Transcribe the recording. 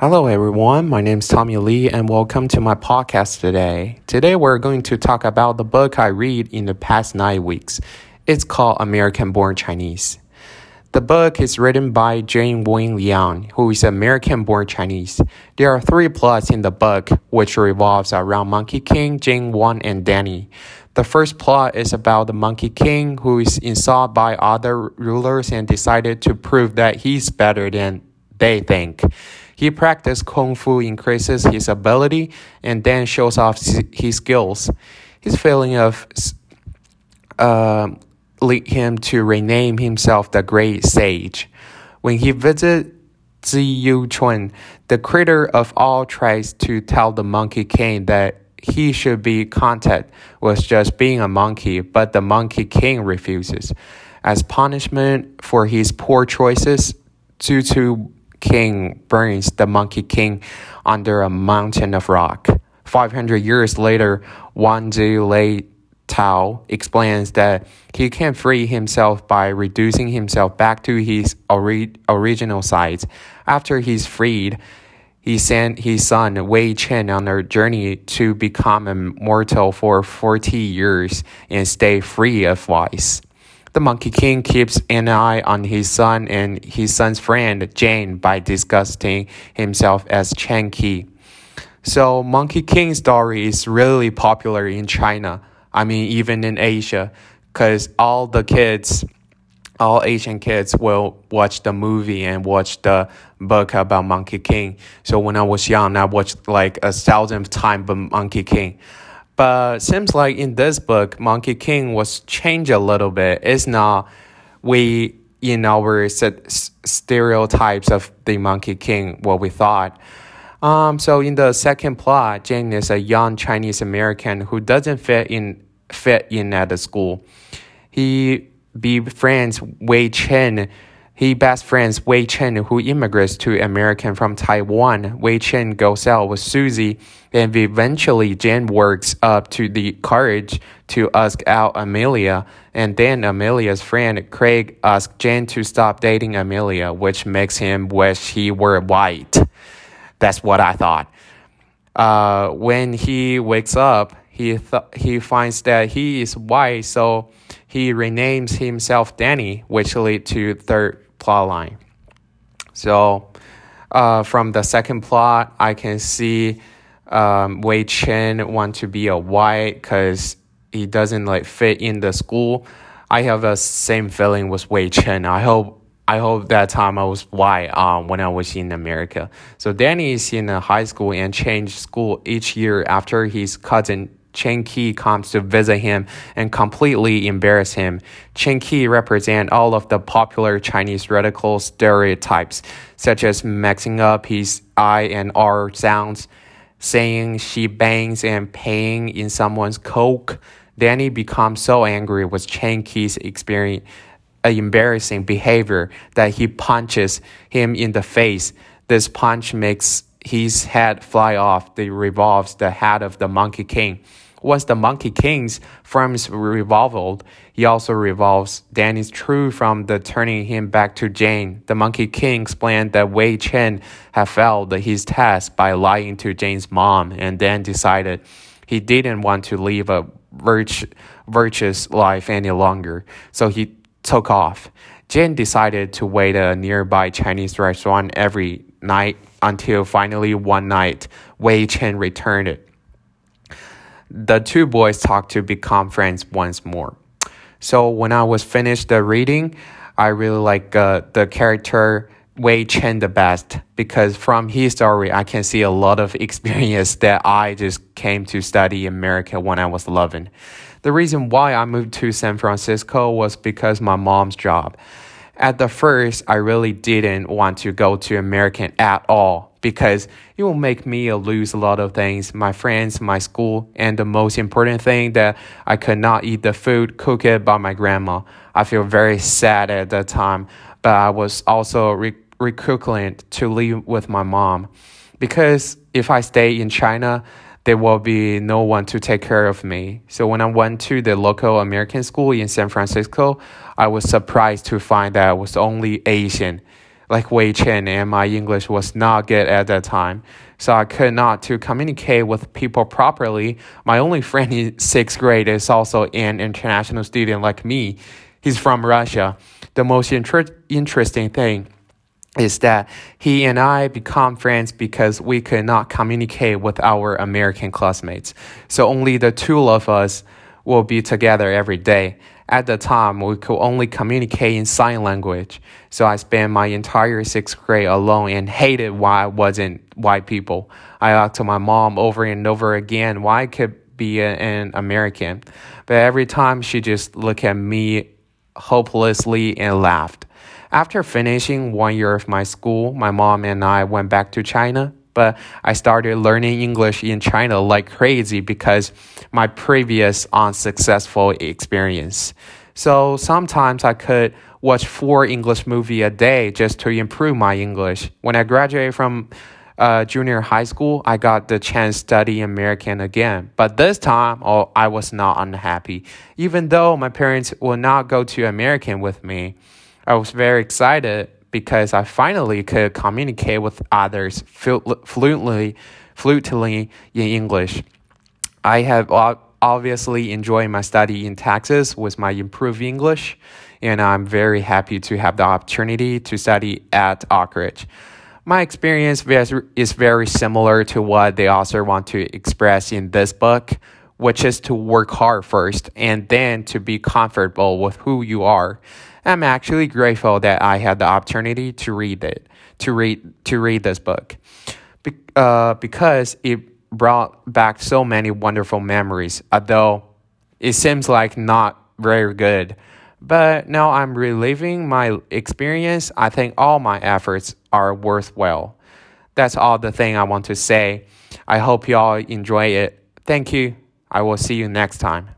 Hello, everyone. My name is Tommy Lee, and welcome to my podcast today. Today, we're going to talk about the book I read in the past nine weeks. It's called American Born Chinese. The book is written by Gene Luen Yang, who is American born Chinese. There are three plots in the book, which revolves around Monkey King, Jane Wan, and Danny. The first plot is about the Monkey King, who is insulted by other rulers and decided to prove that he's better than they think. He practices kung fu, increases his ability, and then shows off his skills. His feeling of uh, lead him to rename himself the Great Sage. When he visits Ziyu Chun, the creator of all tries to tell the Monkey King that he should be content with just being a monkey, but the Monkey King refuses. As punishment for his poor choices, Zhu Zu king burns the Monkey King under a mountain of rock. 500 years later, Wang Zi Lei Tao explains that he can free himself by reducing himself back to his ori- original size. After he's freed, he sent his son Wei Chen on a journey to become immortal for 40 years and stay free of vice. The Monkey King keeps an eye on his son and his son's friend Jane by disguising himself as Chin-Kee. So Monkey King story is really popular in China. I mean, even in Asia, because all the kids, all Asian kids will watch the movie and watch the book about Monkey King. So when I was young, I watched like a thousand times Monkey King. But seems like in this book, Monkey King was changed a little bit. It's not we in our stereotypes of the Monkey King what we thought. Um, so in the second plot, Jane is a young Chinese American who doesn't fit in fit in at the school. He befriends Wei Chen he best friends Wei Chen, who immigrates to America from Taiwan. Wei Chen goes out with Susie, and eventually Jen works up to the courage to ask out Amelia. And then Amelia's friend Craig asks Jen to stop dating Amelia, which makes him wish he were white. That's what I thought. Uh, when he wakes up, he th- he finds that he is white, so he renames himself Danny, which leads to third plot line. So uh, from the second plot, I can see um, Wei Chen want to be a white because he doesn't like fit in the school. I have the same feeling with Wei Chen. I hope I hope that time I was white um, when I was in America. So Danny is in a high school and changed school each year after his cousin Chin-Kee comes to visit him and completely embarrass him. Chin-Kee represents all of the popular Chinese radical stereotypes, such as mixing up his I and R sounds, saying she bangs and paying in someone's coke. Danny becomes so angry with Chin-Kee's experience, uh, embarrassing behavior that he punches him in the face. This punch makes his head fly off. It revolves the head of the Monkey King. Once the Monkey King's frames revolved, he also revolves Danny's true from the turning him back to Jane. The Monkey King explained that Wei Chen had failed his test by lying to Jane's mom and then decided he didn't want to live a virtu- virtuous life any longer, so he took off. Jane decided to wait at a nearby Chinese restaurant every night until finally one night Wei Chen returned. The two boys talked to become friends once more. So when I was finished the reading, I really like uh, the character Wei Chen the best because from his story I can see a lot of experience that I just came to study America when I was 11. The reason why I moved to San Francisco was because my mom's job. At the first, I really didn't want to go to American at all because it will make me lose a lot of things my friends, my school, and the most important thing that I could not eat the food cooked by my grandma. I feel very sad at that time, but I was also re- to live with my mom because if I stay in China, there will be no one to take care of me. So when I went to the local American school in San Francisco, I was surprised to find that I was only Asian. Like Wei Chen, and my English was not good at that time. So I could not to communicate with people properly. My only friend in sixth grade is also an international student like me. He's from Russia. The most inter- interesting thing is that he and I become friends because we could not communicate with our American classmates. So only the two of us will be together every day. At the time, we could only communicate in sign language. So I spent my entire sixth grade alone and hated why I wasn't white people. I asked to my mom over and over again why I could be an American. But every time she just looked at me hopelessly and laughed. After finishing one year of my school, my mom and I went back to China but I started learning English in China like crazy because my previous unsuccessful experience. So sometimes I could watch four English movie a day just to improve my English. When I graduated from uh, junior high school, I got the chance to study American again. But this time, oh, I was not unhappy. Even though my parents would not go to American with me, I was very excited because I finally could communicate with others fluently, fluently in English. I have obviously enjoyed my study in Texas with my improved English, and I'm very happy to have the opportunity to study at Oak Ridge. My experience is very similar to what the author want to express in this book, which is to work hard first and then to be comfortable with who you are. I'm actually grateful that I had the opportunity to read it, to read to read this book, Be, uh, because it brought back so many wonderful memories. Although it seems like not very good, but now I'm reliving my experience. I think all my efforts are worthwhile. That's all the thing I want to say. I hope y'all enjoy it. Thank you. I will see you next time.